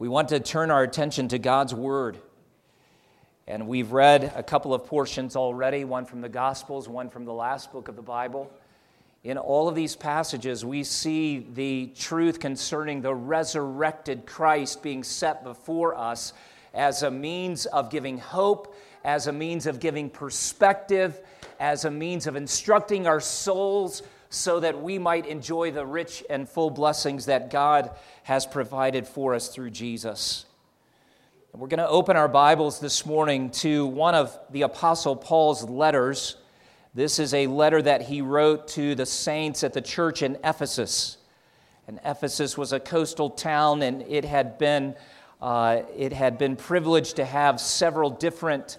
we want to turn our attention to God's Word. And we've read a couple of portions already one from the Gospels, one from the last book of the Bible. In all of these passages, we see the truth concerning the resurrected Christ being set before us as a means of giving hope, as a means of giving perspective, as a means of instructing our souls so that we might enjoy the rich and full blessings that God has provided for us through Jesus. And we're going to open our Bibles this morning to one of the Apostle Paul's letters. This is a letter that he wrote to the saints at the church in Ephesus. And Ephesus was a coastal town, and it had been, uh, it had been privileged to have several different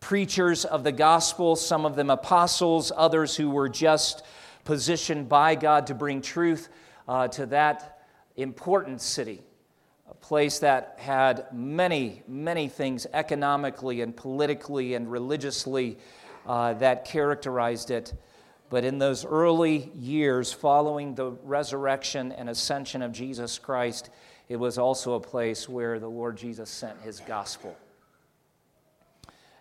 preachers of the gospel, some of them apostles, others who were just positioned by God to bring truth uh, to that important city, a place that had many, many things economically and politically and religiously uh, that characterized it. But in those early years following the resurrection and ascension of Jesus Christ, it was also a place where the Lord Jesus sent his gospel.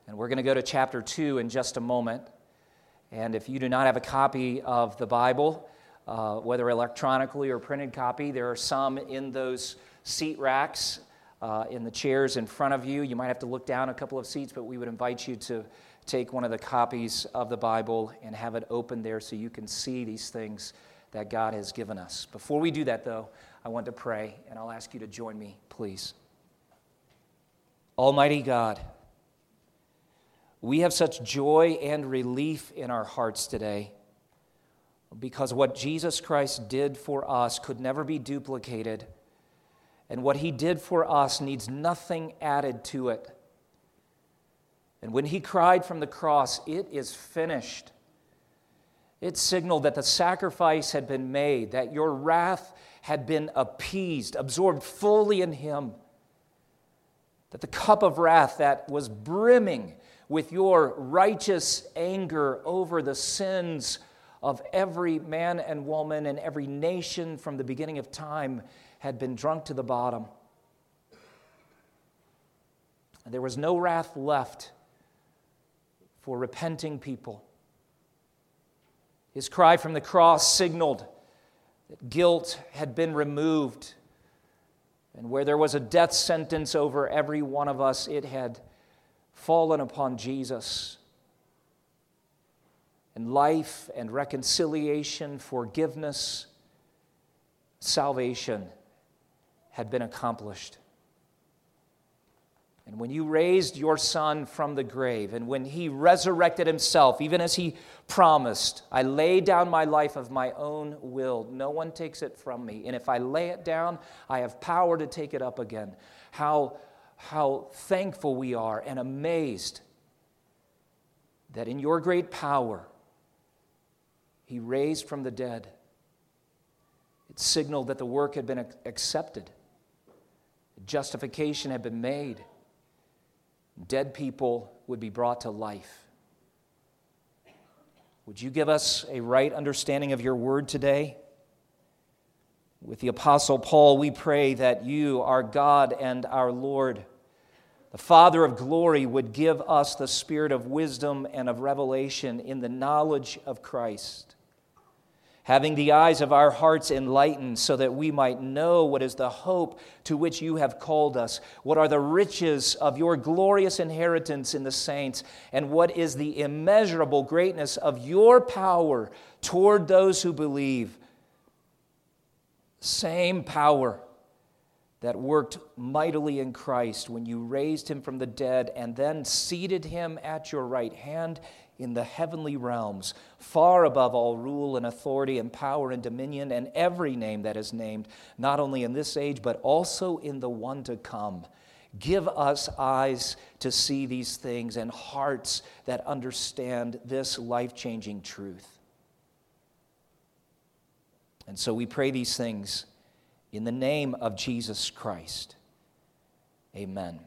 And we're going to go to chapter 2 in just a moment. And if you do not have a copy of the Bible, uh, whether electronically or printed copy, there are some in those seat racks uh, in the chairs in front of you. You might have to look down a couple of seats, but we would invite you to take one of the copies of the Bible and have it open there so you can see these things that God has given us. Before we do that, though, I want to pray, and I'll ask you to join me, please. Almighty God, we have such joy and relief in our hearts today because what Jesus Christ did for us could never be duplicated, and what he did for us needs nothing added to it. And when he cried from the cross, It is finished, it signaled that the sacrifice had been made, that your wrath had been appeased, absorbed fully in him, that the cup of wrath that was brimming with your righteous anger over the sins of every man and woman and every nation from the beginning of time had been drunk to the bottom. And there was no wrath left for repenting people. His cry from the cross signaled that guilt had been removed. And where there was a death sentence over every one of us, it had fallen upon Jesus. And life and reconciliation, forgiveness, salvation had been accomplished. And when you raised your son from the grave, and when he resurrected himself, even as he promised, I lay down my life of my own will. No one takes it from me. And if I lay it down, I have power to take it up again. How how thankful we are and amazed that in your great power, He raised from the dead. It signaled that the work had been accepted, justification had been made, dead people would be brought to life. Would you give us a right understanding of your word today? With the Apostle Paul, we pray that you, our God and our Lord, the Father of glory, would give us the spirit of wisdom and of revelation in the knowledge of Christ, having the eyes of our hearts enlightened so that we might know what is the hope to which you have called us, what are the riches of your glorious inheritance in the saints, and what is the immeasurable greatness of your power toward those who believe. Same power that worked mightily in Christ when you raised him from the dead and then seated him at your right hand in the heavenly realms, far above all rule and authority and power and dominion and every name that is named, not only in this age, but also in the one to come. Give us eyes to see these things and hearts that understand this life changing truth. And so we pray these things in the name of Jesus Christ. Amen.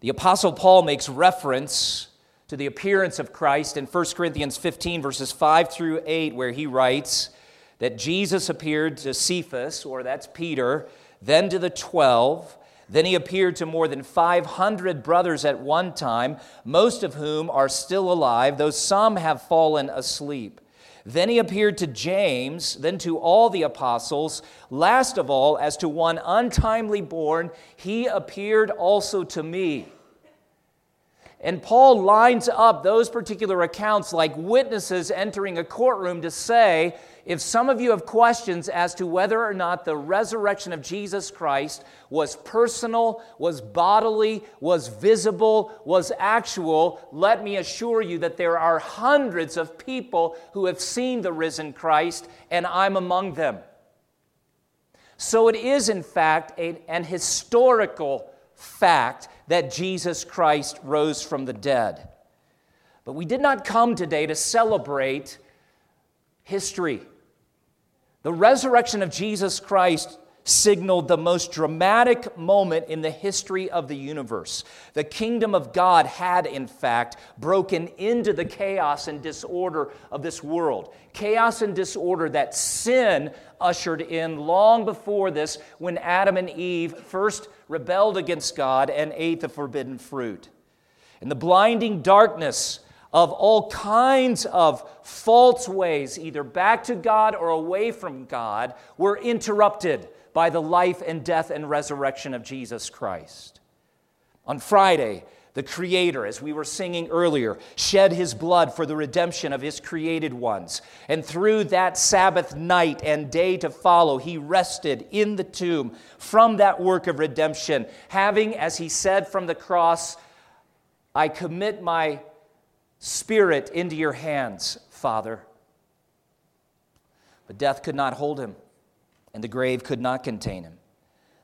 The Apostle Paul makes reference to the appearance of Christ in 1 Corinthians 15, verses 5 through 8, where he writes that Jesus appeared to Cephas, or that's Peter, then to the twelve. Then he appeared to more than 500 brothers at one time, most of whom are still alive, though some have fallen asleep. Then he appeared to James, then to all the apostles. Last of all, as to one untimely born, he appeared also to me. And Paul lines up those particular accounts like witnesses entering a courtroom to say, if some of you have questions as to whether or not the resurrection of Jesus Christ was personal, was bodily, was visible, was actual, let me assure you that there are hundreds of people who have seen the risen Christ, and I'm among them. So it is, in fact, a, an historical fact that Jesus Christ rose from the dead. But we did not come today to celebrate history. The resurrection of Jesus Christ signaled the most dramatic moment in the history of the universe. The kingdom of God had, in fact, broken into the chaos and disorder of this world. Chaos and disorder that sin ushered in long before this when Adam and Eve first rebelled against God and ate the forbidden fruit. And the blinding darkness of all kinds of false ways, either back to God or away from God, were interrupted by the life and death and resurrection of Jesus Christ. On Friday, the Creator, as we were singing earlier, shed his blood for the redemption of his created ones. And through that Sabbath night and day to follow, he rested in the tomb from that work of redemption, having, as he said from the cross, I commit my spirit into your hands, Father. But death could not hold him and the grave could not contain him.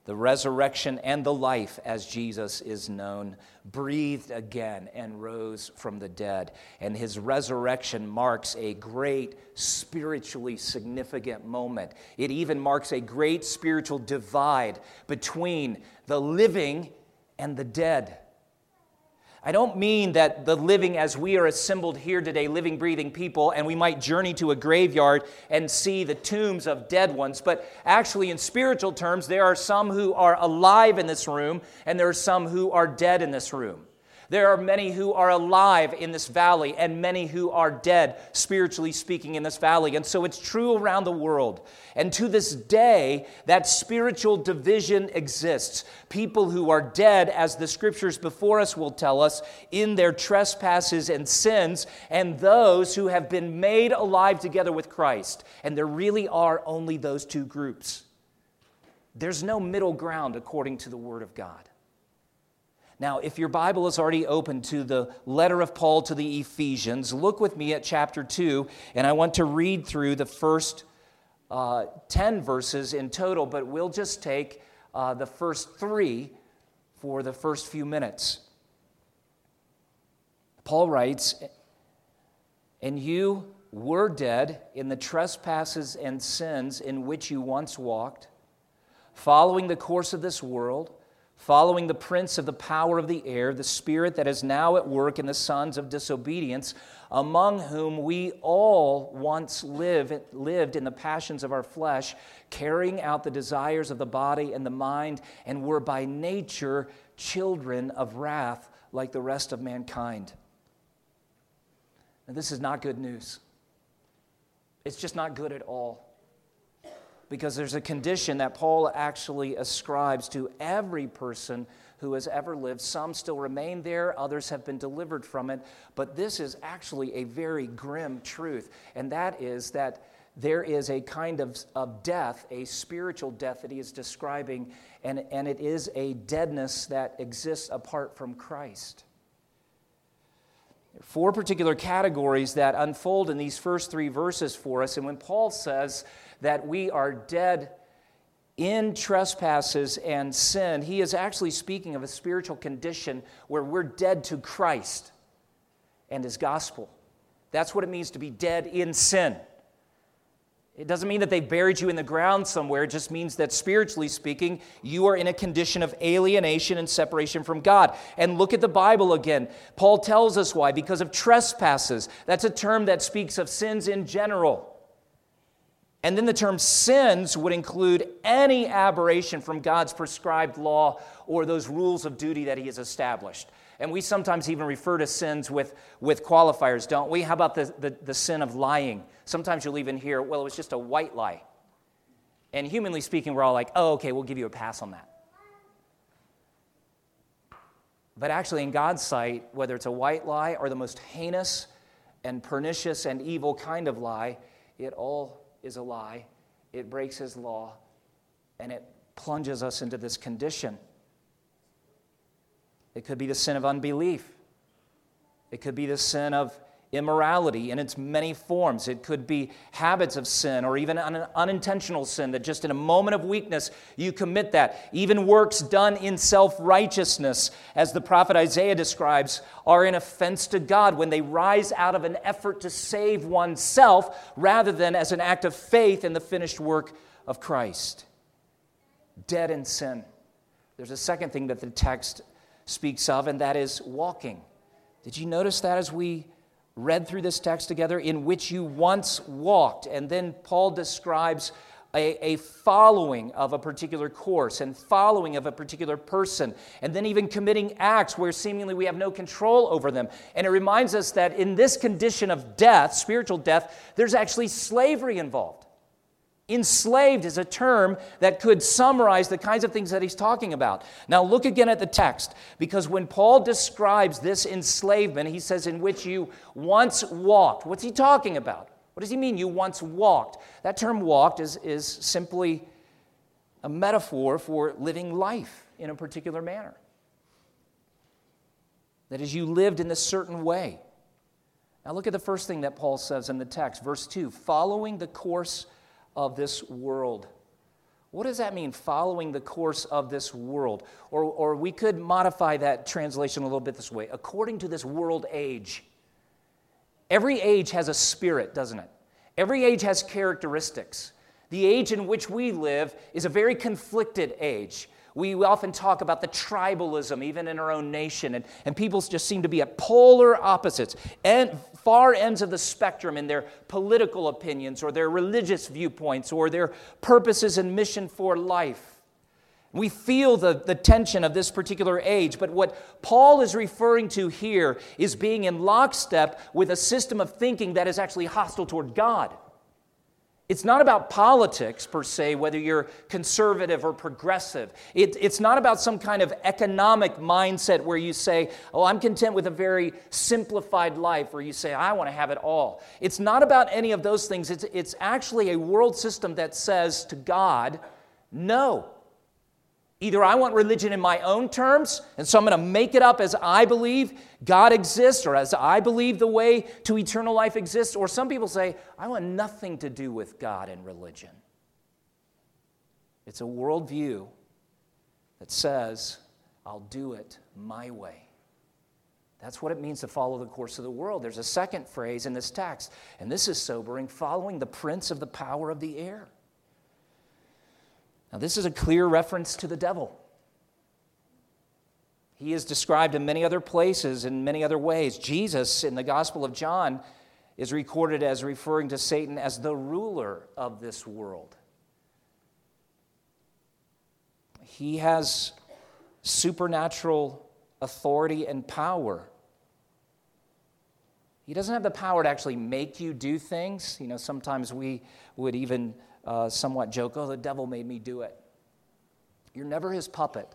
The resurrection and the life, as Jesus is known, breathed again and rose from the dead. And his resurrection marks a great spiritually significant moment. It even marks a great spiritual divide between the living and the dead. I don't mean that the living as we are assembled here today, living, breathing people, and we might journey to a graveyard and see the tombs of dead ones, but actually, in spiritual terms, there are some who are alive in this room, and there are some who are dead in this room. There are many who are alive in this valley and many who are dead, spiritually speaking, in this valley. And so it's true around the world. And to this day, that spiritual division exists. People who are dead, as the scriptures before us will tell us, in their trespasses and sins, and those who have been made alive together with Christ. And there really are only those two groups. There's no middle ground according to the Word of God. Now, if your Bible is already open to the letter of Paul to the Ephesians, look with me at chapter 2, and I want to read through the first uh, 10 verses in total, but we'll just take uh, the first three for the first few minutes. Paul writes, And you were dead in the trespasses and sins in which you once walked, following the course of this world following the prince of the power of the air, the spirit that is now at work in the sons of disobedience, among whom we all once live, lived in the passions of our flesh, carrying out the desires of the body and the mind, and were by nature children of wrath like the rest of mankind. And this is not good news. It's just not good at all because there's a condition that Paul actually ascribes to every person who has ever lived. Some still remain there, others have been delivered from it. But this is actually a very grim truth, and that is that there is a kind of, of death, a spiritual death that he is describing, and, and it is a deadness that exists apart from Christ. Four particular categories that unfold in these first three verses for us. And when Paul says that we are dead in trespasses and sin, he is actually speaking of a spiritual condition where we're dead to Christ and his gospel. That's what it means to be dead in sin. It doesn't mean that they buried you in the ground somewhere. It just means that spiritually speaking, you are in a condition of alienation and separation from God. And look at the Bible again. Paul tells us why. Because of trespasses. That's a term that speaks of sins in general. And then the term sins would include any aberration from God's prescribed law or those rules of duty that He has established. And we sometimes even refer to sins with, with qualifiers, don't we? How about the, the, the sin of lying? Sometimes you'll even hear, well, it was just a white lie. And humanly speaking, we're all like, oh, okay, we'll give you a pass on that. But actually, in God's sight, whether it's a white lie or the most heinous and pernicious and evil kind of lie, it all is a lie. It breaks His law and it plunges us into this condition. It could be the sin of unbelief, it could be the sin of immorality in its many forms. It could be habits of sin or even an unintentional sin that just in a moment of weakness you commit that. Even works done in self righteousness, as the prophet Isaiah describes, are an offense to God when they rise out of an effort to save oneself rather than as an act of faith in the finished work of Christ. Dead in sin. There's a second thing that the text speaks of, and that is walking. Did you notice that as we read through this text together, in which you once walked. And then Paul describes a, a, following of a particular course and following of a particular person, and then even committing acts where seemingly we have no control over them. And it reminds us that in this condition of death, spiritual death, there's actually slavery involved. Enslaved is a term that could summarize the kinds of things that he's talking about. Now, look again at the text, because when Paul describes this enslavement, he says, in which you once walked. What's he talking about? What does he mean, you once walked? That term walked is, is simply a metaphor for living life in a particular manner. That is, you lived in a certain way. Now, look at the first thing that Paul says in the text, verse 2 following the course of this world. What does that mean, following the course of this world? Or, or we could modify that translation a little bit this way according to this world age. Every age has a spirit, doesn't it? Every age has characteristics. The age in which we live is a very conflicted age. We often talk about the tribalism, even in our own nation, and, and people just seem to be at polar opposites and far ends of the spectrum in their political opinions or their religious viewpoints or their purposes and mission for life. We feel the, the tension of this particular age, but what Paul is referring to here is being in lockstep with a system of thinking that is actually hostile toward God. It's not about politics per se, whether you're conservative or progressive. It, it's not about some kind of economic mindset where you say, Oh, I'm content with a very simplified life, or you say, I want to have it all. It's not about any of those things. It's, it's actually a world system that says to God, No. Either I want religion in my own terms, and so I'm going to make it up as I believe God exists, or as I believe the way to eternal life exists, or some people say, I want nothing to do with God and religion. It's a worldview that says, I'll do it my way. That's what it means to follow the course of the world. There's a second phrase in this text, and this is sobering following the prince of the power of the air. Now, this is a clear reference to the devil. He is described in many other places, in many other ways. Jesus, in the Gospel of John, is recorded as referring to Satan as the ruler of this world. He has supernatural authority and power. He doesn't have the power to actually make you do things. You know, sometimes we would even uh, somewhat joke, oh, the devil made me do it. You're never his puppet.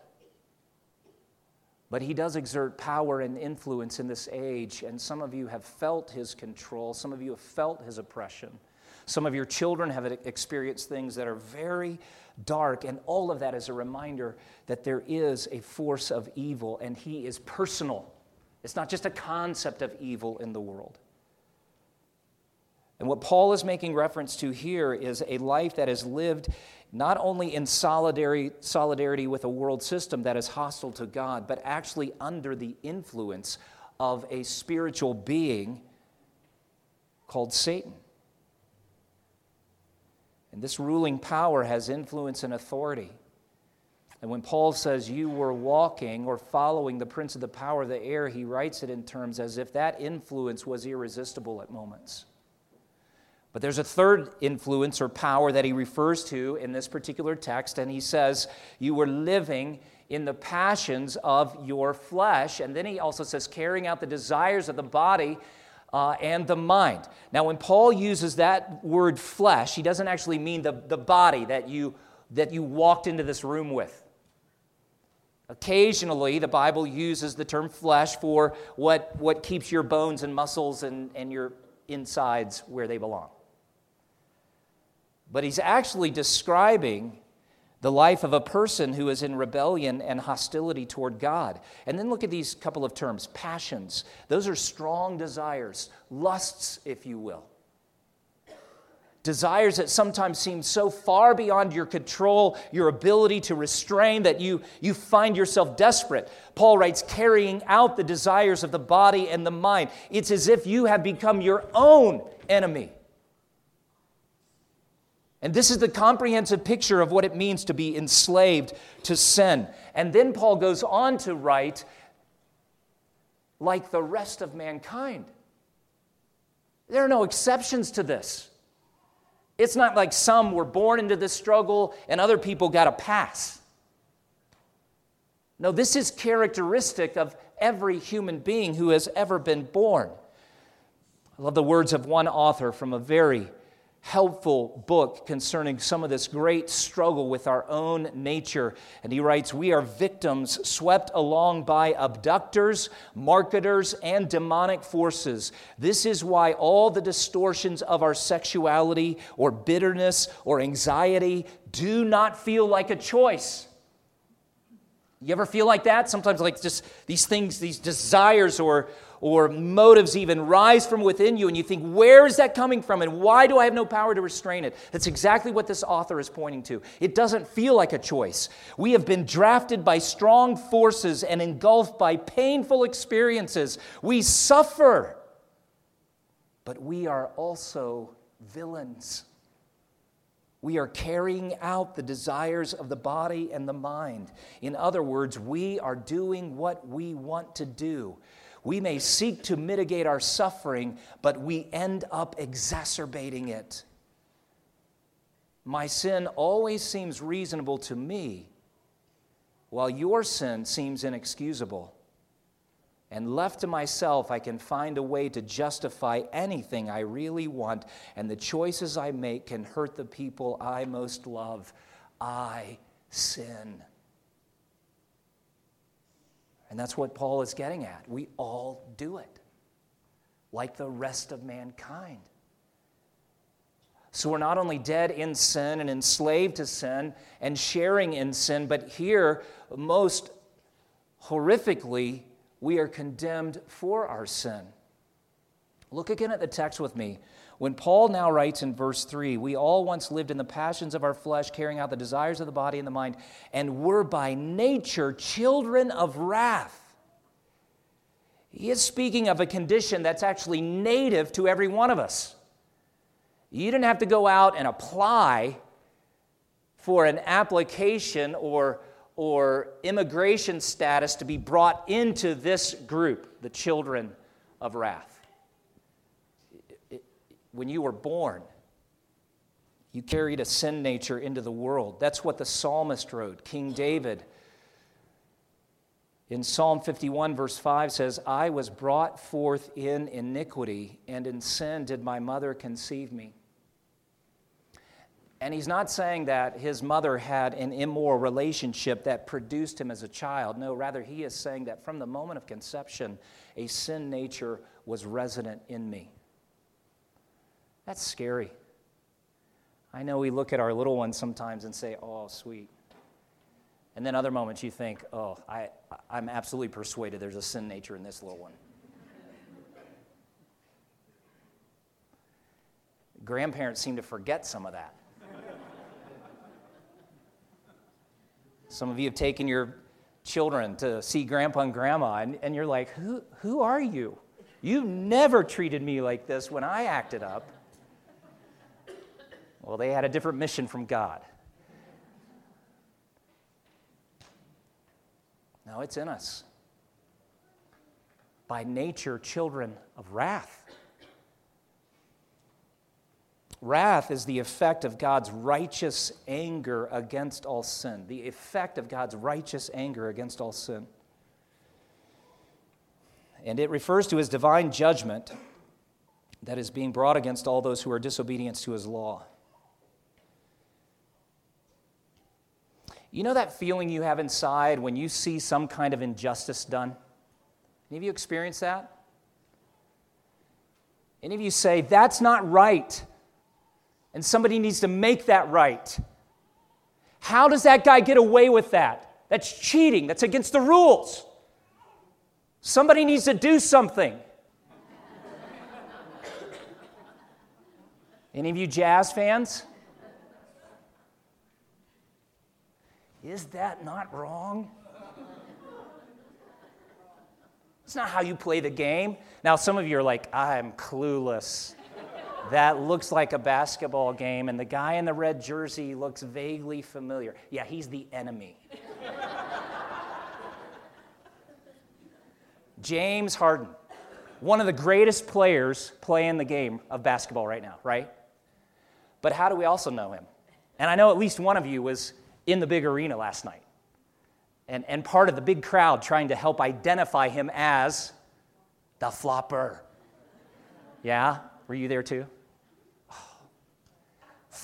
But he does exert power and influence in this age, and some of you have felt his control. Some of you have felt his oppression. Some of your children have experienced things that are very dark, and all of that is a reminder that there is a force of evil, and he is personal. It's not just a concept of evil in the world. And what Paul is making reference to here is a life that is lived not only in solidarity, with a world system that is hostile to God, but actually under the influence of a spiritual being called Satan. And this ruling power has influence and authority. And when Paul says you were walking or following the prince of the power of the air, he writes it in terms as if that influence was irresistible at moments But there's a third influence or power that he refers to in this particular text, and he says, You were living in the passions of your flesh. And then he also says, carrying out the desires of the body uh, and the mind. Now, when Paul uses that word flesh, he doesn't actually mean the, the body that you, that you walked into this room with. Occasionally, the Bible uses the term flesh for what, what keeps your bones and muscles and, and your insides where they belong. But he's actually describing the life of a person who is in rebellion and hostility toward God. And then look at these couple of terms passions. Those are strong desires, lusts, if you will. Desires that sometimes seem so far beyond your control, your ability to restrain, that you, you find yourself desperate. Paul writes, carrying out the desires of the body and the mind. It's as if you have become your own enemy. And this is the comprehensive picture of what it means to be enslaved to sin. And then Paul goes on to write, like the rest of mankind. There are no exceptions to this. It's not like some were born into this struggle and other people got a pass. No, this is characteristic of every human being who has ever been born. I love the words of one author from a very helpful book concerning some of this great struggle with our own nature. And he writes We are victims swept along by abductors, marketers, and demonic forces. This is why all the distortions of our sexuality or bitterness or anxiety do not feel like a choice. You ever feel like that? Sometimes, like just these things, these desires or, or motives even rise from within you, and you think, where is that coming from, and why do I have no power to restrain it? That's exactly what this author is pointing to. It doesn't feel like a choice. We have been drafted by strong forces and engulfed by painful experiences. We suffer, but we are also villains. We are carrying out the desires of the body and the mind. In other words, we are doing what we want to do. We may seek to mitigate our suffering, but we end up exacerbating it. My sin always seems reasonable to me, while your sin seems inexcusable. And left to myself, I can find a way to justify anything I really want, and the choices I make can hurt the people I most love. I sin. And that's what Paul is getting at. We all do it, like the rest of mankind. So we're not only dead in sin and enslaved to sin and sharing in sin, but here, most horrifically, we are condemned for our sin. Look again at the text with me. When Paul now writes in verse 3, we all once lived in the passions of our flesh, carrying out the desires of the body and the mind, and were by nature children of wrath. He is speaking of a condition that's actually native to every one of us. You didn't have to go out and apply for an application or, or immigration status to be brought into this group, the children of wrath when you were born, you carried a sin nature into the world. That's what the psalmist wrote. King David in Psalm 51, verse 5 says, I was brought forth in iniquity, and in sin did my mother conceive me. And he's not saying that his mother had an immoral relationship that produced him as a child. No, rather, he is saying that from the moment of conception, a sin nature was resident in me. That's scary. I know we look at our little ones sometimes and say, oh, sweet. And then other moments you think, oh, I, I'm absolutely persuaded there's a sin nature in this little one. Grandparents seem to forget some of that. Some of you have taken your children to see grandpa and grandma, and, and you're like, who, who are you? You never treated me like this when I acted up. Well, they had a different mission from God. No, it's in us. By nature, children of wrath. Wrath is the effect of God's righteous anger against all sin. The effect of God's righteous anger against all sin. And it refers to his divine judgment that is being brought against all those who are disobedient to his law. You know that feeling you have inside when you see some kind of injustice done? Any of you experience that? Any of you say, that's not right, and somebody needs to make that right? How does that guy get away with that? That's cheating, that's against the rules. Somebody needs to do something. Any of you jazz fans? Is that not wrong? It's not how you play the game. Now, some of you are like, I'm clueless. That looks like a basketball game, and the guy in the red jersey looks vaguely familiar. Yeah, he's the enemy. James Harden, one of the greatest players playing the game of basketball right now, right? But how do we also know him? And I know at least one of you was in the big arena last night and, and part of the big crowd trying to help identify him as the flopper. Yeah? Were you there too?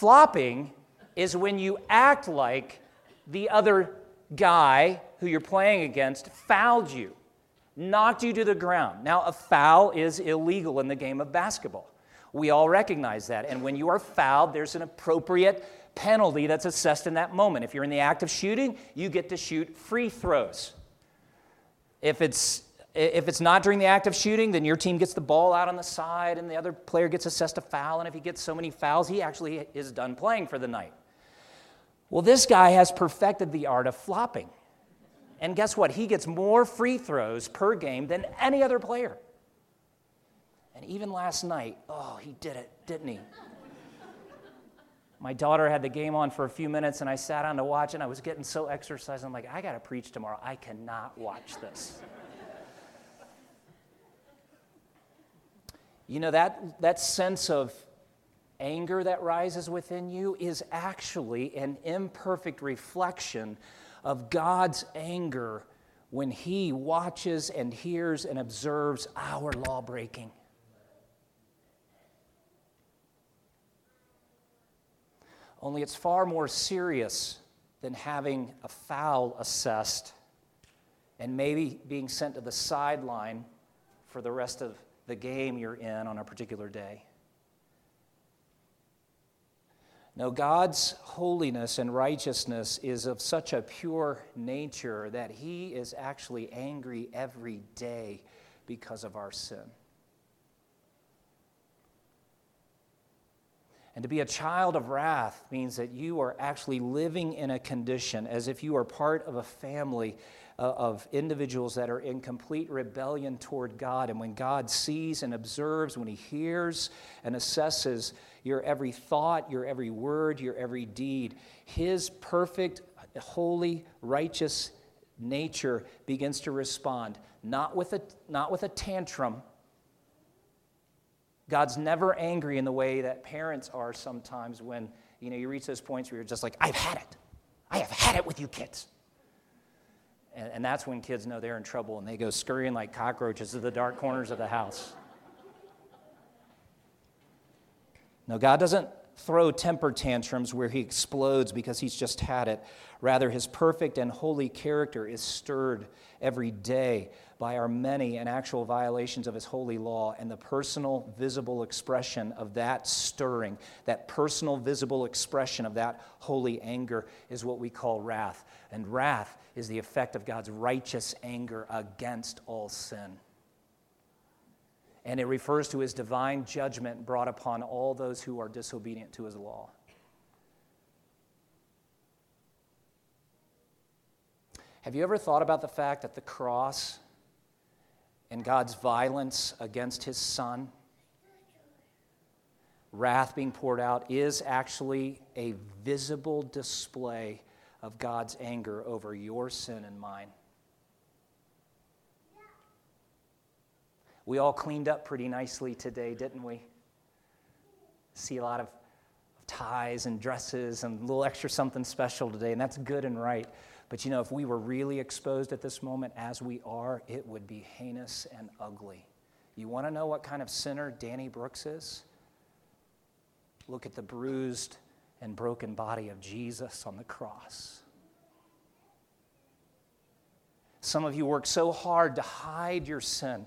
Flopping is when you act like the other guy who you're playing against fouled you, knocked you to the ground. Now, a foul is illegal in the game of basketball. We all recognize that. And when you are fouled, there's an appropriate penalty that's assessed in that moment. If you're in the act of shooting, you get to shoot free throws. If it's if it's not during the act of shooting, then your team gets the ball out on the side and the other player gets assessed a foul. And if he gets so many fouls, he actually is done playing for the night. Well, this guy has perfected the art of flopping. And guess what? He gets more free throws per game than any other player. And even last night, oh, he did it, didn't he? my daughter had the game on for a few minutes and I sat down to watch and I was getting so exercised. I'm like, I got to preach tomorrow. I cannot watch this. You know, that, that sense of anger that rises within you is actually an imperfect reflection of God's anger when He watches and hears and observes our law breaking. Only it's far more serious than having a foul assessed and maybe being sent to the sideline for the rest of the game you're in on a particular day. No, God's holiness and righteousness is of such a pure nature that He is actually angry every day because of our sin. And to be a child of wrath means that you are actually living in a condition as if you are part of a family of individuals that are in complete rebellion toward God. And when God sees and observes, when He hears and assesses your every thought, your every word, your every deed, His perfect, holy, righteous nature begins to respond, not with a, not with a tantrum God's never angry in the way that parents are sometimes when you know you reach those points where you're just like, I've had it. I have had it with you kids. And, and that's when kids know they're in trouble and they go scurrying like cockroaches to the dark corners of the house. No, God doesn't throw temper tantrums where he explodes because he's just had it. Rather, his perfect and holy character is stirred every day by our many and actual violations of his holy law and the personal, visible expression of that stirring, that personal, visible expression of that holy anger is what we call wrath. And wrath is the effect of God's righteous anger against all sin. And it refers to his divine judgment brought upon all those who are disobedient to his law. Have you ever thought about the fact that the cross and God's violence against his son, wrath being poured out, is actually a visible display of God's anger over your sin and mine. We all cleaned up pretty nicely today, didn't we? See a lot of ties and dresses and a little extra something special today, and that's good and right. But you know, if we were really exposed at this moment as we are, it would be heinous and ugly. You want to know what kind of sinner Danny Brooks is? Look at the bruised and broken body of Jesus on the cross. Some of you work so hard to hide your sin.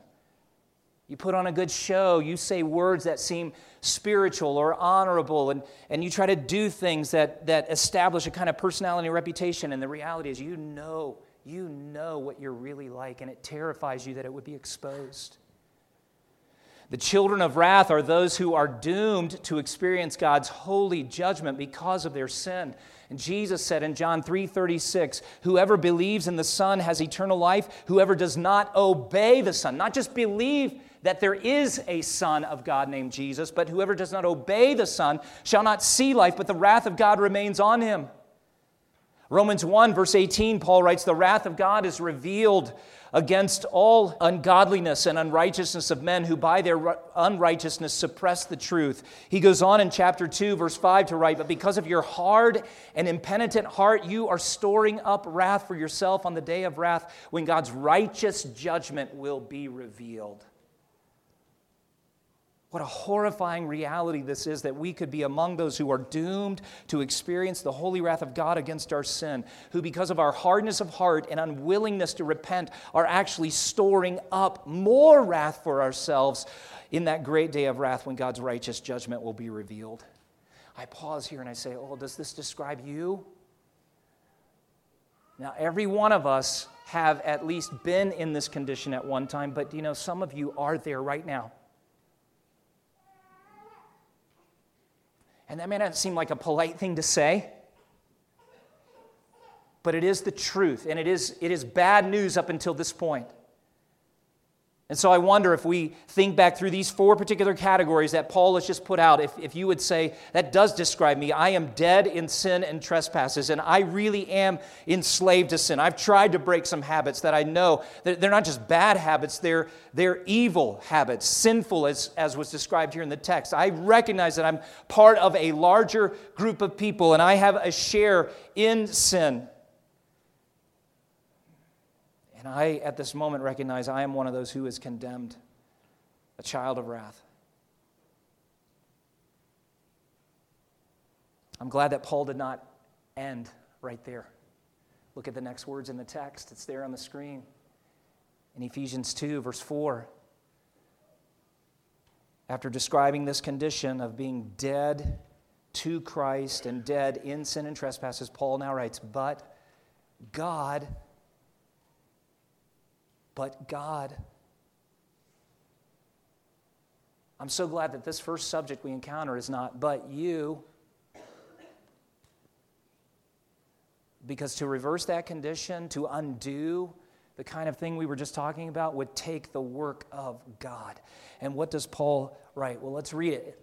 You put on a good show, you say words that seem spiritual or honorable, and, and you try to do things that, that establish a kind of personality and reputation. And the reality is, you know, you know what you're really like, and it terrifies you that it would be exposed. The children of wrath are those who are doomed to experience God's holy judgment because of their sin. And Jesus said in John 3:36, "Whoever believes in the Son has eternal life. Whoever does not obey the Son, not just believe that there is a Son of God named Jesus, but whoever does not obey the Son shall not see life, but the wrath of God remains on him." Romans 1, verse 18, Paul writes, The wrath of God is revealed against all ungodliness and unrighteousness of men who by their unrighteousness suppress the truth. He goes on in chapter 2, verse 5 to write, But because of your hard and impenitent heart, you are storing up wrath for yourself on the day of wrath when God's righteous judgment will be revealed. What a horrifying reality this is that we could be among those who are doomed to experience the holy wrath of God against our sin, who, because of our hardness of heart and unwillingness to repent, are actually storing up more wrath for ourselves in that great day of wrath when God's righteous judgment will be revealed. I pause here and I say, Oh, does this describe you? Now, every one of us have at least been in this condition at one time, but you know, some of you are there right now. And that may not seem like a polite thing to say, but it is the truth, and it is, it is bad news up until this point. And so I wonder if we think back through these four particular categories that Paul has just put out, if, if you would say, that does describe me. I am dead in sin and trespasses, and I really am enslaved to sin. I've tried to break some habits that I know that they're not just bad habits, they're, they're evil habits, sinful as, as was described here in the text. I recognize that I'm part of a larger group of people, and I have a share in sin. And I, at this moment, recognize I am one of those who is condemned, a child of wrath. I'm glad that Paul did not end right there. Look at the next words in the text, it's there on the screen. In Ephesians 2, verse 4, after describing this condition of being dead to Christ and dead in sin and trespasses, Paul now writes, But God but God. I'm so glad that this first subject we encounter is not, but you. Because to reverse that condition, to undo the kind of thing we were just talking about, would take the work of God. And what does Paul write? Well, let's read it.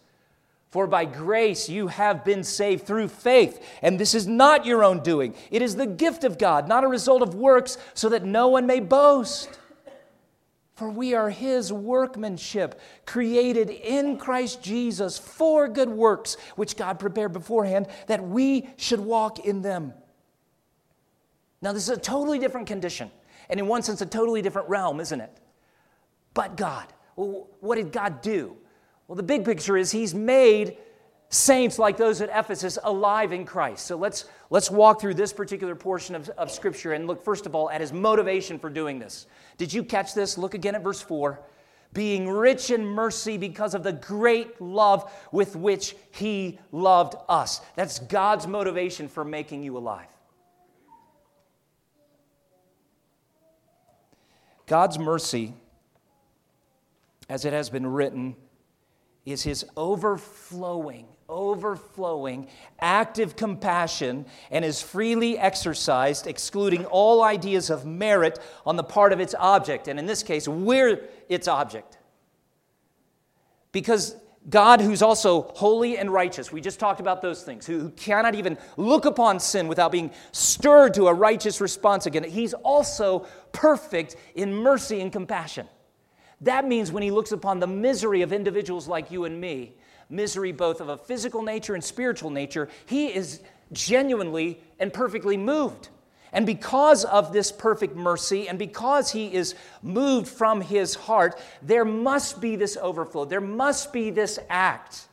For by grace you have been saved through faith. And this is not your own doing, it is the gift of God, not a result of works, so that no one may boast. For we are his workmanship, created in Christ Jesus for good works, which God prepared beforehand that we should walk in them. Now, this is a totally different condition, and in one sense, a totally different realm, isn't it? But God. What did God do? Well, the big picture is he's made saints like those at Ephesus alive in Christ. So let's, let's walk through this particular portion of, of Scripture and look, first of all, at his motivation for doing this. Did you catch this? Look again at verse 4. Being rich in mercy because of the great love with which he loved us. That's God's motivation for making you alive. God's mercy, as it has been written, is his overflowing, overflowing, active compassion and is freely exercised, excluding all ideas of merit on the part of its object. And in this case, we're its object. Because God, who's also holy and righteous, we just talked about those things, who cannot even look upon sin without being stirred to a righteous response again, he's also perfect in mercy and compassion. That means when he looks upon the misery of individuals like you and me, misery both of a physical nature and spiritual nature, he is genuinely and perfectly moved. And because of this perfect mercy, and because he is moved from his heart, there must be this overflow. There must be this act,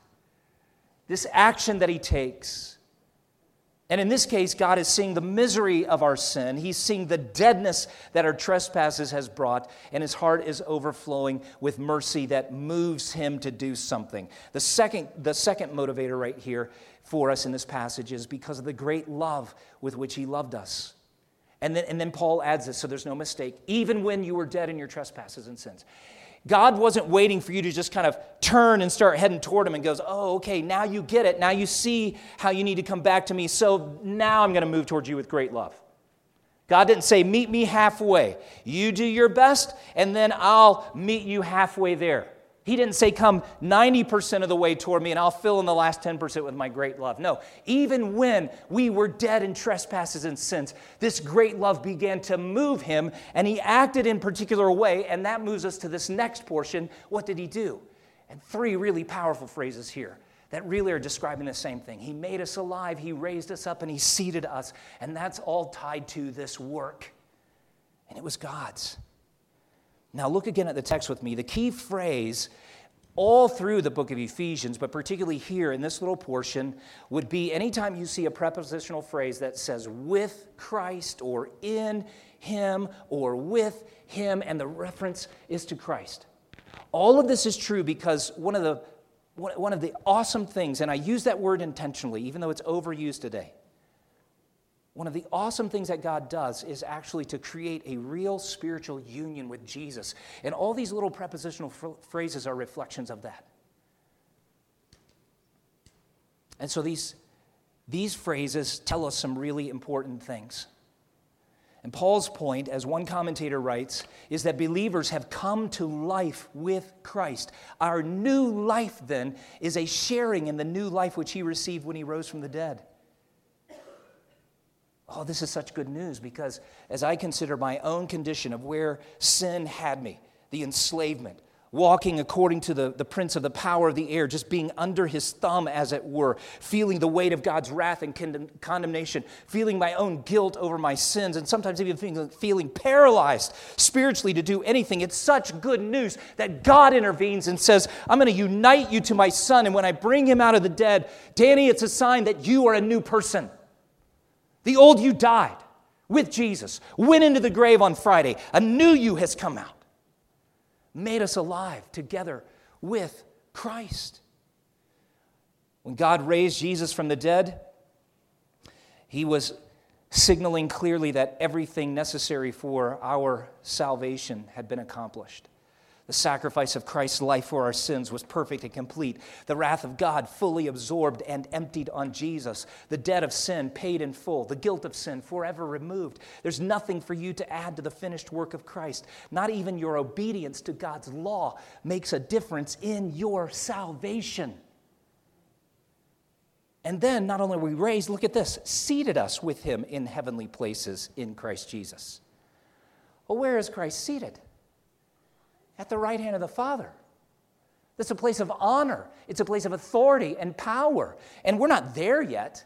this action that he takes. And in this case, God is seeing the misery of our sin. He's seeing the deadness that our trespasses has brought, and his heart is overflowing with mercy that moves him to do something. The second, the second motivator right here for us in this passage is because of the great love with which he loved us. And then, and then Paul adds this so there's no mistake. Even when you were dead in your trespasses and sins. God wasn't waiting for you to just kind of turn and start heading toward Him and goes, Oh, okay, now you get it. Now you see how you need to come back to me. So now I'm going to move towards you with great love. God didn't say, Meet me halfway. You do your best, and then I'll meet you halfway there. He didn't say, Come 90% of the way toward me and I'll fill in the last 10% with my great love. No, even when we were dead in trespasses and sins, this great love began to move him and he acted in particular way. And that moves us to this next portion. What did he do? And three really powerful phrases here that really are describing the same thing. He made us alive, He raised us up, and He seated us. And that's all tied to this work. And it was God's. Now, look again at the text with me. The key phrase all through the book of Ephesians, but particularly here in this little portion, would be anytime you see a prepositional phrase that says with Christ or in Him or with Him, and the reference is to Christ. All of this is true because one of the one of the awesome things, and I use that word intentionally, even though it's overused today, one of the awesome things that God does is actually to create a real spiritual union with Jesus. And all these little prepositional phrases are reflections of that. And so these, these phrases tell us some really important things. And Paul's point, as one commentator writes, is that believers have come to life with Christ. Our new life, then, is a sharing in the new life which he received when he rose from the dead. Oh, this is such good news because as I consider my own condition of where sin had me, the enslavement, walking according to the, the prince of the power of the air, just being under his thumb, as it were, feeling the weight of God's wrath and con- condemnation, feeling my own guilt over my sins, and sometimes even feeling, feeling paralyzed spiritually to do anything. It's such good news that God intervenes and says, I'm going to unite you to my son. And when I bring him out of the dead, Danny, it's a sign that you are a new person. The old you died with Jesus, went into the grave on Friday. A new you has come out, made us alive together with Christ. When God raised Jesus from the dead, he was signaling clearly that everything necessary for our salvation had been accomplished. The sacrifice of Christ's life for our sins was perfect and complete. The wrath of God fully absorbed and emptied on Jesus. The debt of sin paid in full. The guilt of sin forever removed. There's nothing for you to add to the finished work of Christ. Not even your obedience to God's law makes a difference in your salvation. And then, not only are we raised, look at this, seated us with him in heavenly places in Christ Jesus. Well, where is Christ seated? At the right hand of the Father. That's a place of honor, it's a place of authority and power. And we're not there yet.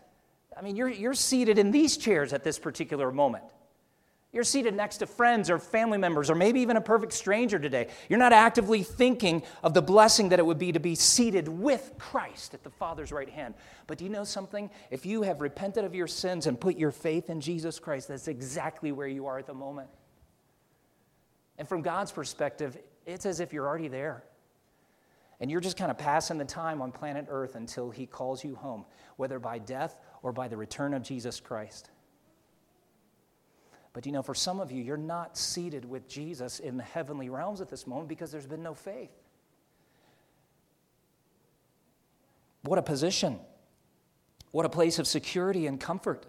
I mean, you're, you're seated in these chairs at this particular moment. You're seated next to friends or family members or maybe even a perfect stranger today. You're not actively thinking of the blessing that it would be to be seated with Christ at the Father's right hand. But do you know something? If you have repented of your sins and put your faith in Jesus Christ, that's exactly where you are at the moment. And from God's perspective, it's as if you're already there. And you're just kind of passing the time on planet Earth until He calls you home, whether by death or by the return of Jesus Christ. But you know, for some of you, you're not seated with Jesus in the heavenly realms at this moment because there's been no faith. What a position. What a place of security and comfort.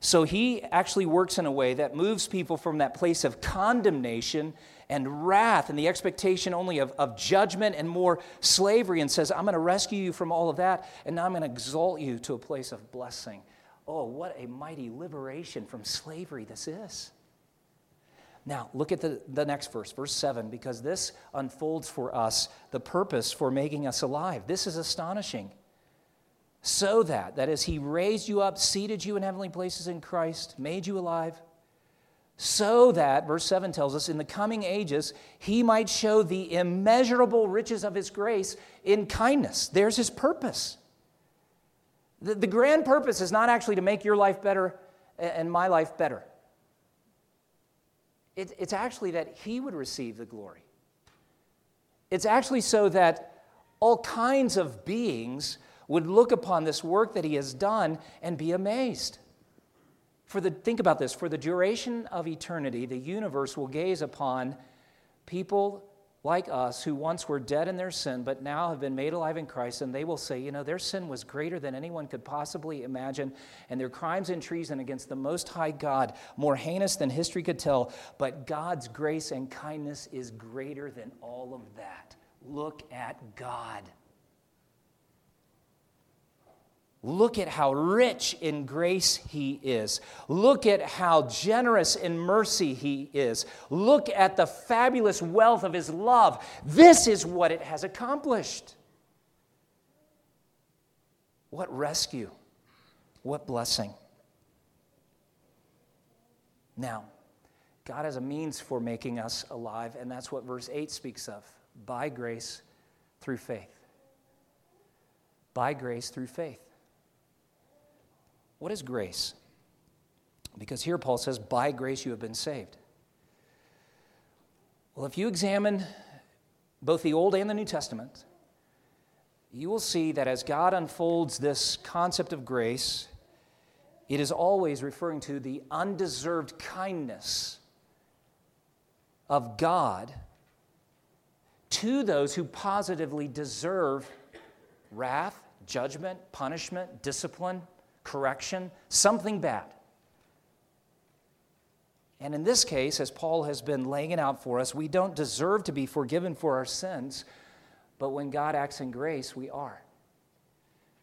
So he actually works in a way that moves people from that place of condemnation and wrath and the expectation only of, of judgment and more slavery and says, I'm going to rescue you from all of that, and now I'm going to exalt you to a place of blessing. Oh, what a mighty liberation from slavery this is. Now, look at the, the next verse, verse 7, because this unfolds for us the purpose for making us alive. This is astonishing. So that, that is, He raised you up, seated you in heavenly places in Christ, made you alive, so that, verse 7 tells us, in the coming ages, He might show the immeasurable riches of His grace in kindness. There's His purpose. The, the grand purpose is not actually to make your life better and my life better. It, it's actually that He would receive the glory. It's actually so that all kinds of beings would look upon this work that He has done and be amazed. For the, think about this for the duration of eternity, the universe will gaze upon people like us who once were dead in their sin, but now have been made alive in Christ, and they will say, you know, their sin was greater than anyone could possibly imagine, and their crimes and treason against the Most High God more heinous than history could tell, but God's grace and kindness is greater than all of that. Look at God. Look at how rich in grace he is. Look at how generous in mercy he is. Look at the fabulous wealth of his love. This is what it has accomplished. What rescue! What blessing. Now, God has a means for making us alive, and that's what verse 8 speaks of by grace through faith. By grace through faith. What is grace? Because here Paul says, by grace you have been saved. Well, if you examine both the Old and the New Testament, you will see that as God unfolds this concept of grace, it is always referring to the undeserved kindness of God to those who positively deserve wrath, judgment, punishment, discipline correction, something bad. And in this case, as Paul has been laying it out for us, we don't deserve to be forgiven for our sins, but when God acts in grace, we are.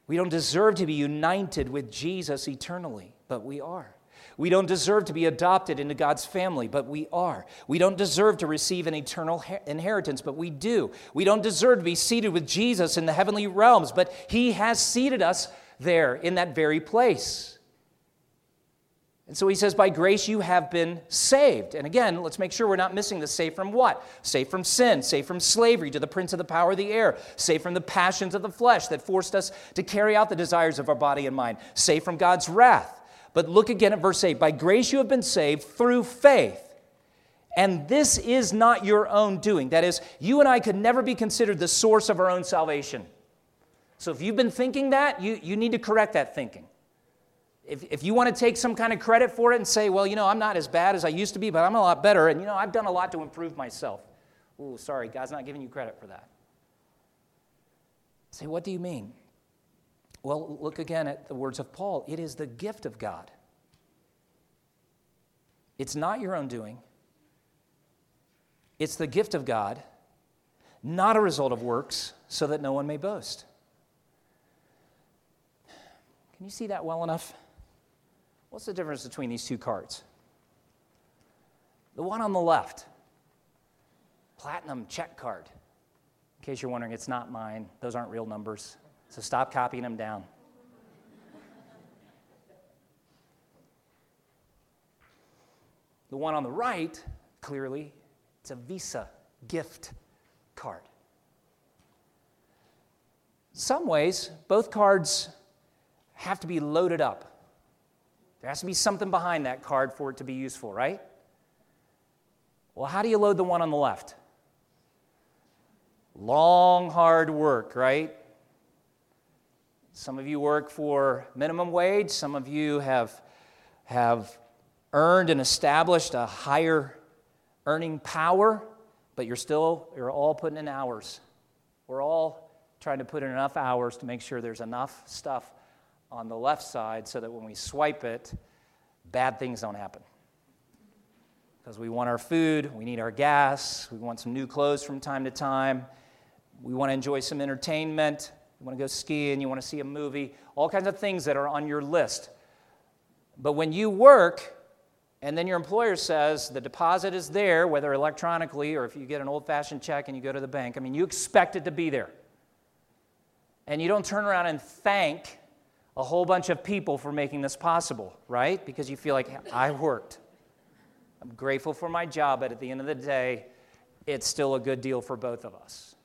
We don't deserve to be united with Jesus eternally, but we are. We don't deserve to be adopted into God's family, but we are. We don't deserve to receive an eternal inheritance, but we do. We don't deserve to be seated with Jesus in the heavenly realms, but He has seated us there in that very place. And so he says, By grace you have been saved. And again, let's make sure we're not missing the saved from what? Saved from sin, saved from slavery to the prince of the power of the air, saved from the passions of the flesh that forced us to carry out the desires of our body and mind, saved from God's wrath. But look again at verse 8 By grace you have been saved through faith. And this is not your own doing. That is, you and I could never be considered the source of our own salvation. So if you've been thinking that, you, you need to correct that thinking. If, if you want to take some kind of credit for it and say, well, you know, I'm not as bad as I used to be, but I'm a lot better, and, you know, I've done a lot to improve myself. Ooh, sorry, God's not giving you credit for that. Say, what do you mean? Well, look again at the words of Paul. It is the gift of God. It's not your own doing, it's the gift of God, not a result of works, so that no one may boast. Can you see that well enough? What's the difference between these two cards? The one on the left, platinum check card. In case you're wondering, it's not mine. Those aren't real numbers. So stop copying them down. The one on the right, clearly, it's a Visa gift card. Some ways, both cards have to be loaded up. There has to be something behind that card for it to be useful, right? Well, how do you load the one on the left? Long, hard work, right? Some of you work for minimum wage, some of you have, have earned and established a higher earning power, but you're still, you're all putting in hours. We're all trying to put in enough hours to make sure there's enough stuff on the left side so that when we swipe it, bad things don't happen. Because we want our food, we need our gas, we want some new clothes from time to time, we want to enjoy some entertainment, you want to go skiing, you want to see a movie, all kinds of things that are on your list. But when you work, and then your employer says the deposit is there, whether electronically or if you get an old fashioned check and you go to the bank, I mean, you expect it to be there. And you don't turn around and thank a whole bunch of people for making this possible, right? Because you feel like I worked. I'm grateful for my job, but at the end of the day, it's still a good deal for both of us.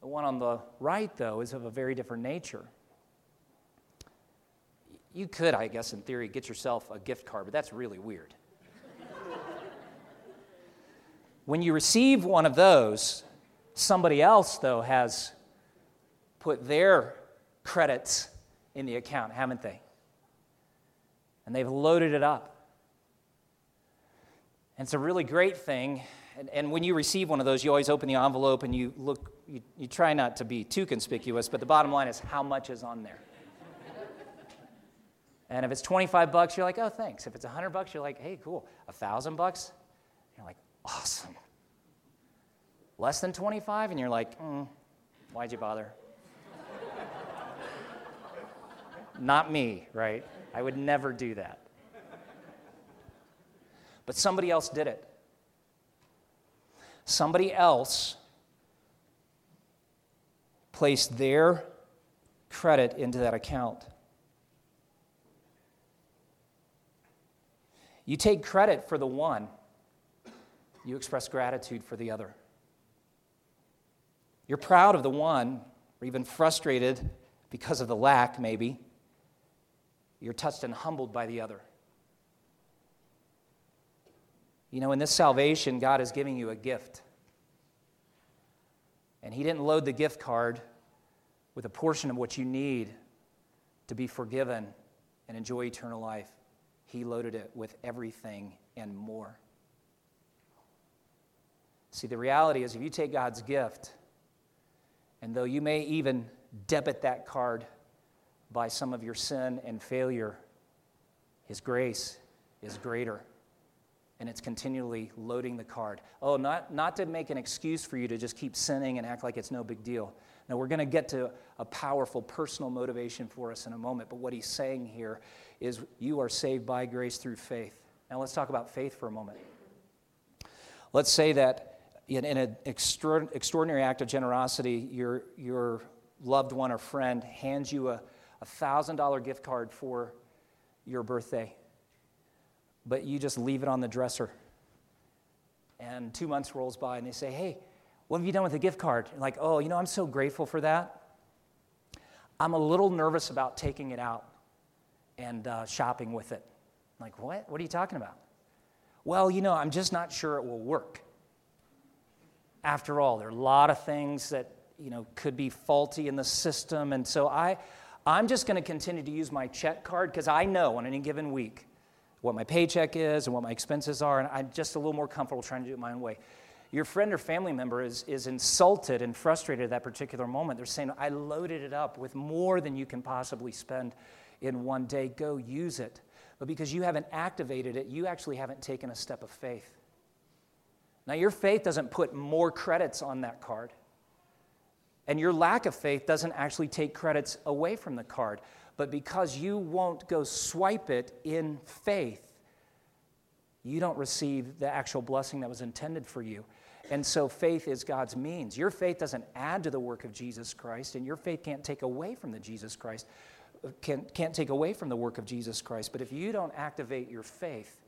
The one on the right, though, is of a very different nature. You could, I guess, in theory, get yourself a gift card, but that's really weird. when you receive one of those, somebody else, though, has put their credits in the account, haven't they? And they've loaded it up. And it's a really great thing. And, and, when you receive one of those, you always open the envelope and you look, you, you try not to be too conspicuous, but the bottom line is how much is on there. and if it's 25 bucks, you're like, oh, thanks. If it's 100 bucks, you're like, hey, cool. A thousand bucks? You're like, awesome. Less than 25, and you're like, mm, why'd you bother? Not me, right? I would never do that. But somebody else did it. Somebody else placed their credit into that account. You take credit for the one, you express gratitude for the other. You're proud of the one, or even frustrated because of the lack, maybe. You're touched and humbled by the other. You know, in this salvation, God is giving you a gift. And He didn't load the gift card with a portion of what you need to be forgiven and enjoy eternal life. He loaded it with everything and more. See, the reality is if you take God's gift, and though you may even debit that card by some of your sin and failure, His grace is greater. And it's continually loading the card. Oh, not, not to make an excuse for you to just keep sinning and act like it's no big deal. Now, we're going to get to a powerful personal motivation for us in a moment, but what he's saying here is you are saved by grace through faith. Now, let's talk about faith for a moment. Let's say that in, in an extraordinary act of generosity, your, your loved one or friend hands you a, a $1,000 gift card for your birthday, but you just leave it on the dresser. And two months rolls by and they say, Hey, what have you done with the gift card? Like, Oh, you know, I'm so grateful for that. I'm a little nervous about taking it out and uh, shopping with it. I'm like, what? What are you talking about? Well, you know, I'm just not sure it will work. After all, there are a lot of things that, you know, could be faulty in the system. And so I, I'm just going to continue to use my check card because I know on any given week what my paycheck is and what my expenses are, and I'm just a little more comfortable trying to do it my own way. Your friend or family member is, is insulted and frustrated at that particular moment. They're saying, I loaded it up with more than you can possibly spend in one day. Go use it. But because you haven't activated it, you actually haven't taken a step of faith. Now, your faith doesn't put more credits on that card. And your lack of faith doesn't actually take credits away from the card. But because you won't go swipe it in faith, you don't receive the actual blessing that was intended for you. And so faith is God's means. Your faith doesn't add to the work of Jesus Christ, and your faith can't take away from the Jesus Christ, uh, can't, can't take away from the work of Jesus Christ. But if you don't activate your faith,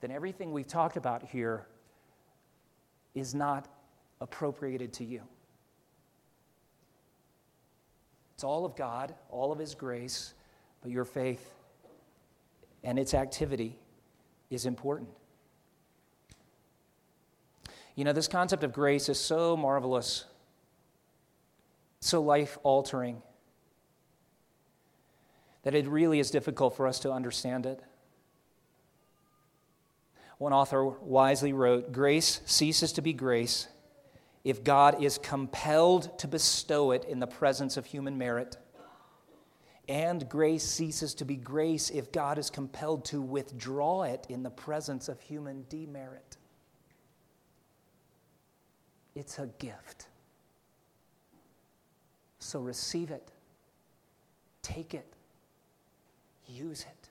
then everything we've talked about here is not appropriated to you. It's all of God, all of His grace, but your faith and its activity is important. You know, this concept of grace is so marvelous, so life altering, that it really is difficult for us to understand it. One author wisely wrote Grace ceases to be grace if God is compelled to bestow it in the presence of human merit. And grace ceases to be grace if God is compelled to withdraw it in the presence of human demerit. It's a gift. So receive it, take it, use it.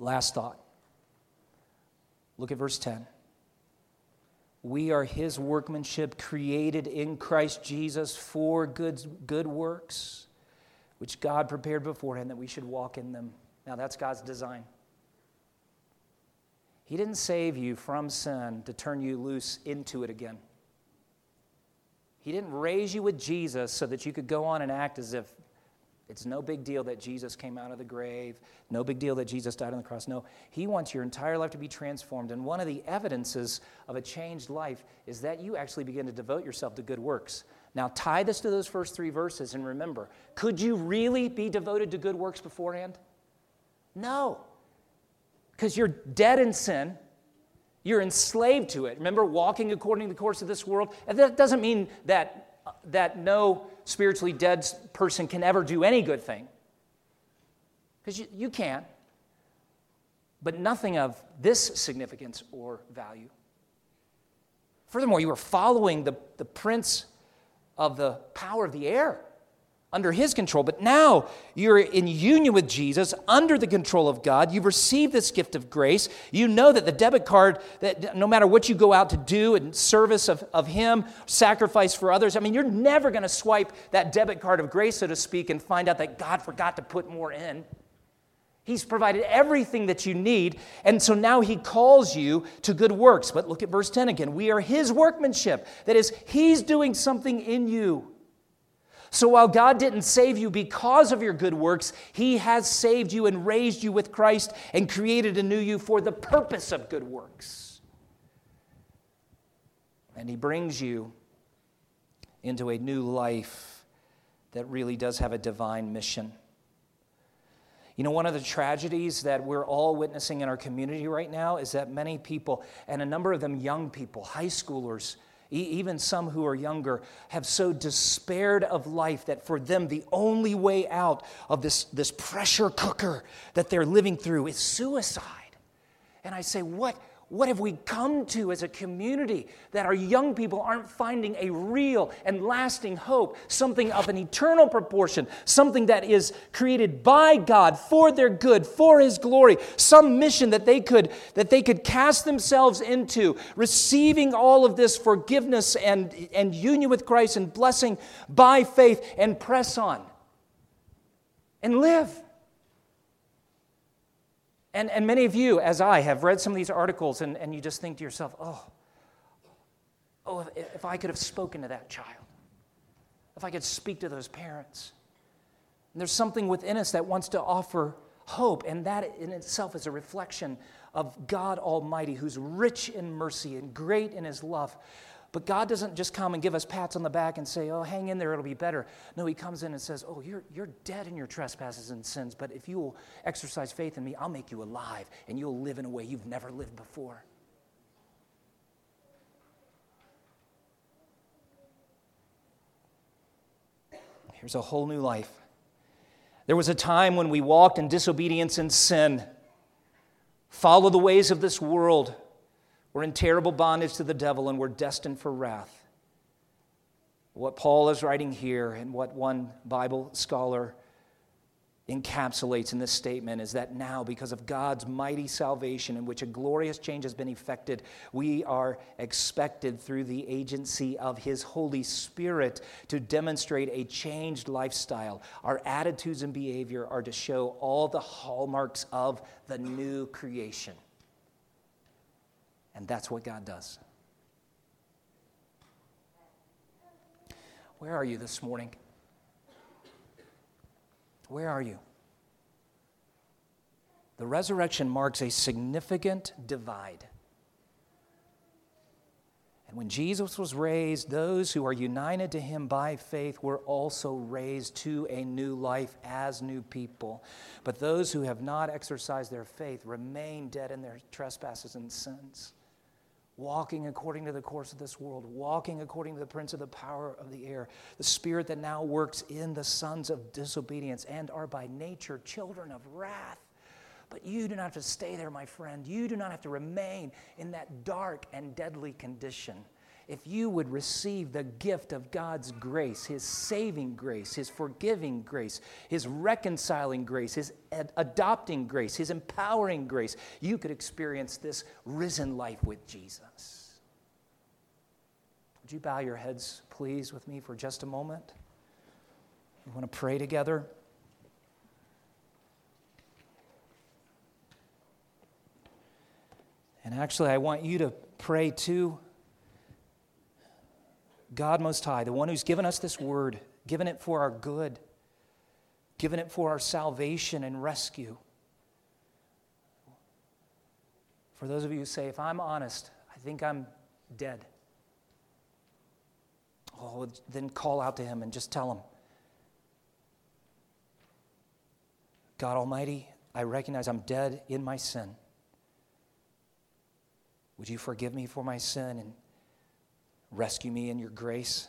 Last thought. Look at verse 10. We are his workmanship created in Christ Jesus for good, good works, which God prepared beforehand that we should walk in them. Now, that's God's design. He didn't save you from sin to turn you loose into it again. He didn't raise you with Jesus so that you could go on and act as if it's no big deal that Jesus came out of the grave, no big deal that Jesus died on the cross. No, He wants your entire life to be transformed. And one of the evidences of a changed life is that you actually begin to devote yourself to good works. Now, tie this to those first three verses and remember could you really be devoted to good works beforehand? No, because you're dead in sin. You're enslaved to it. Remember, walking according to the course of this world? And that doesn't mean that, that no spiritually dead person can ever do any good thing. Because you, you can't. But nothing of this significance or value. Furthermore, you are following the, the prince of the power of the air under his control. But now you're in union with Jesus, under the control of God. You've received this gift of grace. You know that the debit card, that no matter what you go out to do in service of, of him, sacrifice for others, I mean, you're never going to swipe that debit card of grace, so to speak, and find out that God forgot to put more in. He's provided everything that you need. And so now he calls you to good works. But look at verse 10 again. We are his workmanship. That is, he's doing something in you. So while God didn't save you because of your good works, He has saved you and raised you with Christ and created a new you for the purpose of good works. And He brings you into a new life that really does have a divine mission. You know, one of the tragedies that we're all witnessing in our community right now is that many people, and a number of them young people, high schoolers, even some who are younger, have so despaired of life that for them the only way out of this, this pressure cooker that they're living through is suicide. And I say, what, what have we come to as a community that our young people aren't finding a real and lasting hope, something of an eternal proportion, something that is created by God for their good, for His glory, some mission that they could, that they could cast themselves into, receiving all of this forgiveness and, and union with Christ and blessing by faith and press on and live. And, and many of you, as I, have read some of these articles and, and you just think to yourself, oh, oh, if, if I could have spoken to that child, if I could speak to those parents. And there's something within us that wants to offer hope, and that in itself is a reflection of God Almighty, who's rich in mercy and great in his love. But God doesn't just come and give us pats on the back and say, oh, hang in there, it'll be better. No, He comes in and says, oh, you're, you're dead in your trespasses and sins, but if you will exercise faith in me, I'll make you alive and you'll live in a way you've never lived before. Here's a whole new life. There was a time when we walked in disobedience and sin, follow the ways of this world we're in terrible bondage to the devil and we're destined for wrath. What Paul is writing here and what one Bible scholar encapsulates in this statement is that now, because of God's mighty salvation, in which a glorious change has been effected, we are expected through the agency of His Holy Spirit to demonstrate a changed lifestyle. Our attitudes and behavior are to show all the hallmarks of the new creation. And that's what God does. Where are you this morning? Where are you? The resurrection marks a significant divide. And when Jesus was raised, those who are united to him by faith were also raised to a new life as new people. But those who have not exercised their faith remain dead in their trespasses and sins, walking according to the course of this world, walking according to the prince of the power of the air, the spirit that now works in the sons of disobedience and are by nature children of wrath. But you do not have to stay there, my friend. You do not have to remain in that dark and deadly condition. If you would receive the gift of God's grace, His saving grace, His forgiving grace, His reconciling grace, His ad- adopting grace, His empowering grace, you could experience this risen life with Jesus. Would you bow your heads, please, with me for just a moment? We want to pray together. And actually, I want you to pray too. God Most High, the one who's given us this word, given it for our good, given it for our salvation and rescue. For those of you who say, if I'm honest, I think I'm dead. Oh, then call out to him and just tell him God Almighty, I recognize I'm dead in my sin. Would you forgive me for my sin and rescue me in your grace?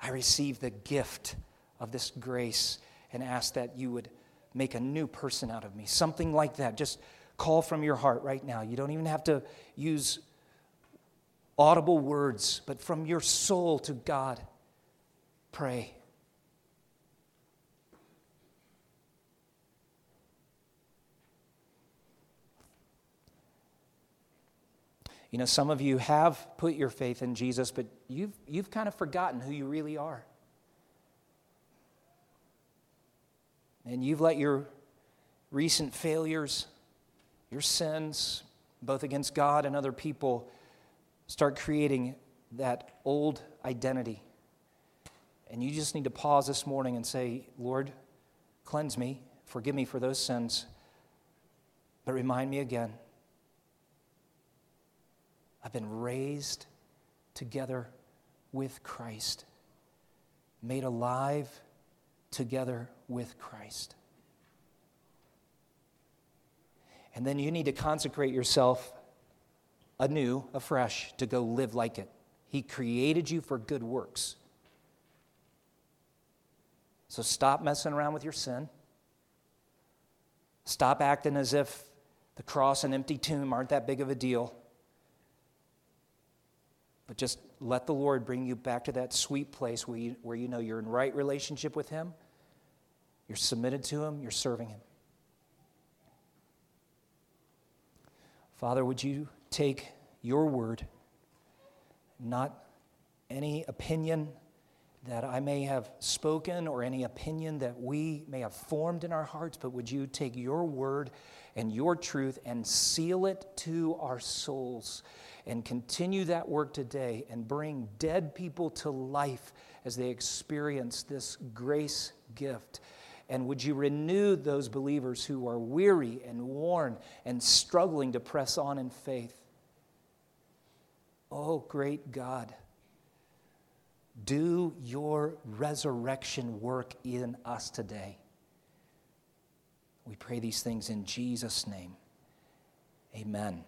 I receive the gift of this grace and ask that you would make a new person out of me. Something like that. Just call from your heart right now. You don't even have to use audible words, but from your soul to God, pray. You know, some of you have put your faith in Jesus, but you've, you've kind of forgotten who you really are. And you've let your recent failures, your sins, both against God and other people, start creating that old identity. And you just need to pause this morning and say, Lord, cleanse me, forgive me for those sins, but remind me again I've been raised together with Christ, made alive together with Christ. And then you need to consecrate yourself anew, afresh, to go live like it. He created you for good works. So stop messing around with your sin. Stop acting as if the cross and empty tomb aren't that big of a deal. But just let the Lord bring you back to that sweet place where you, where you know you're in right relationship with Him, you're submitted to Him, you're serving Him. Father, would you take your word, not any opinion that I may have spoken or any opinion that we may have formed in our hearts, but would you take your word and your truth and seal it to our souls? And continue that work today and bring dead people to life as they experience this grace gift. And would you renew those believers who are weary and worn and struggling to press on in faith? Oh, great God, do your resurrection work in us today. We pray these things in Jesus' name. Amen.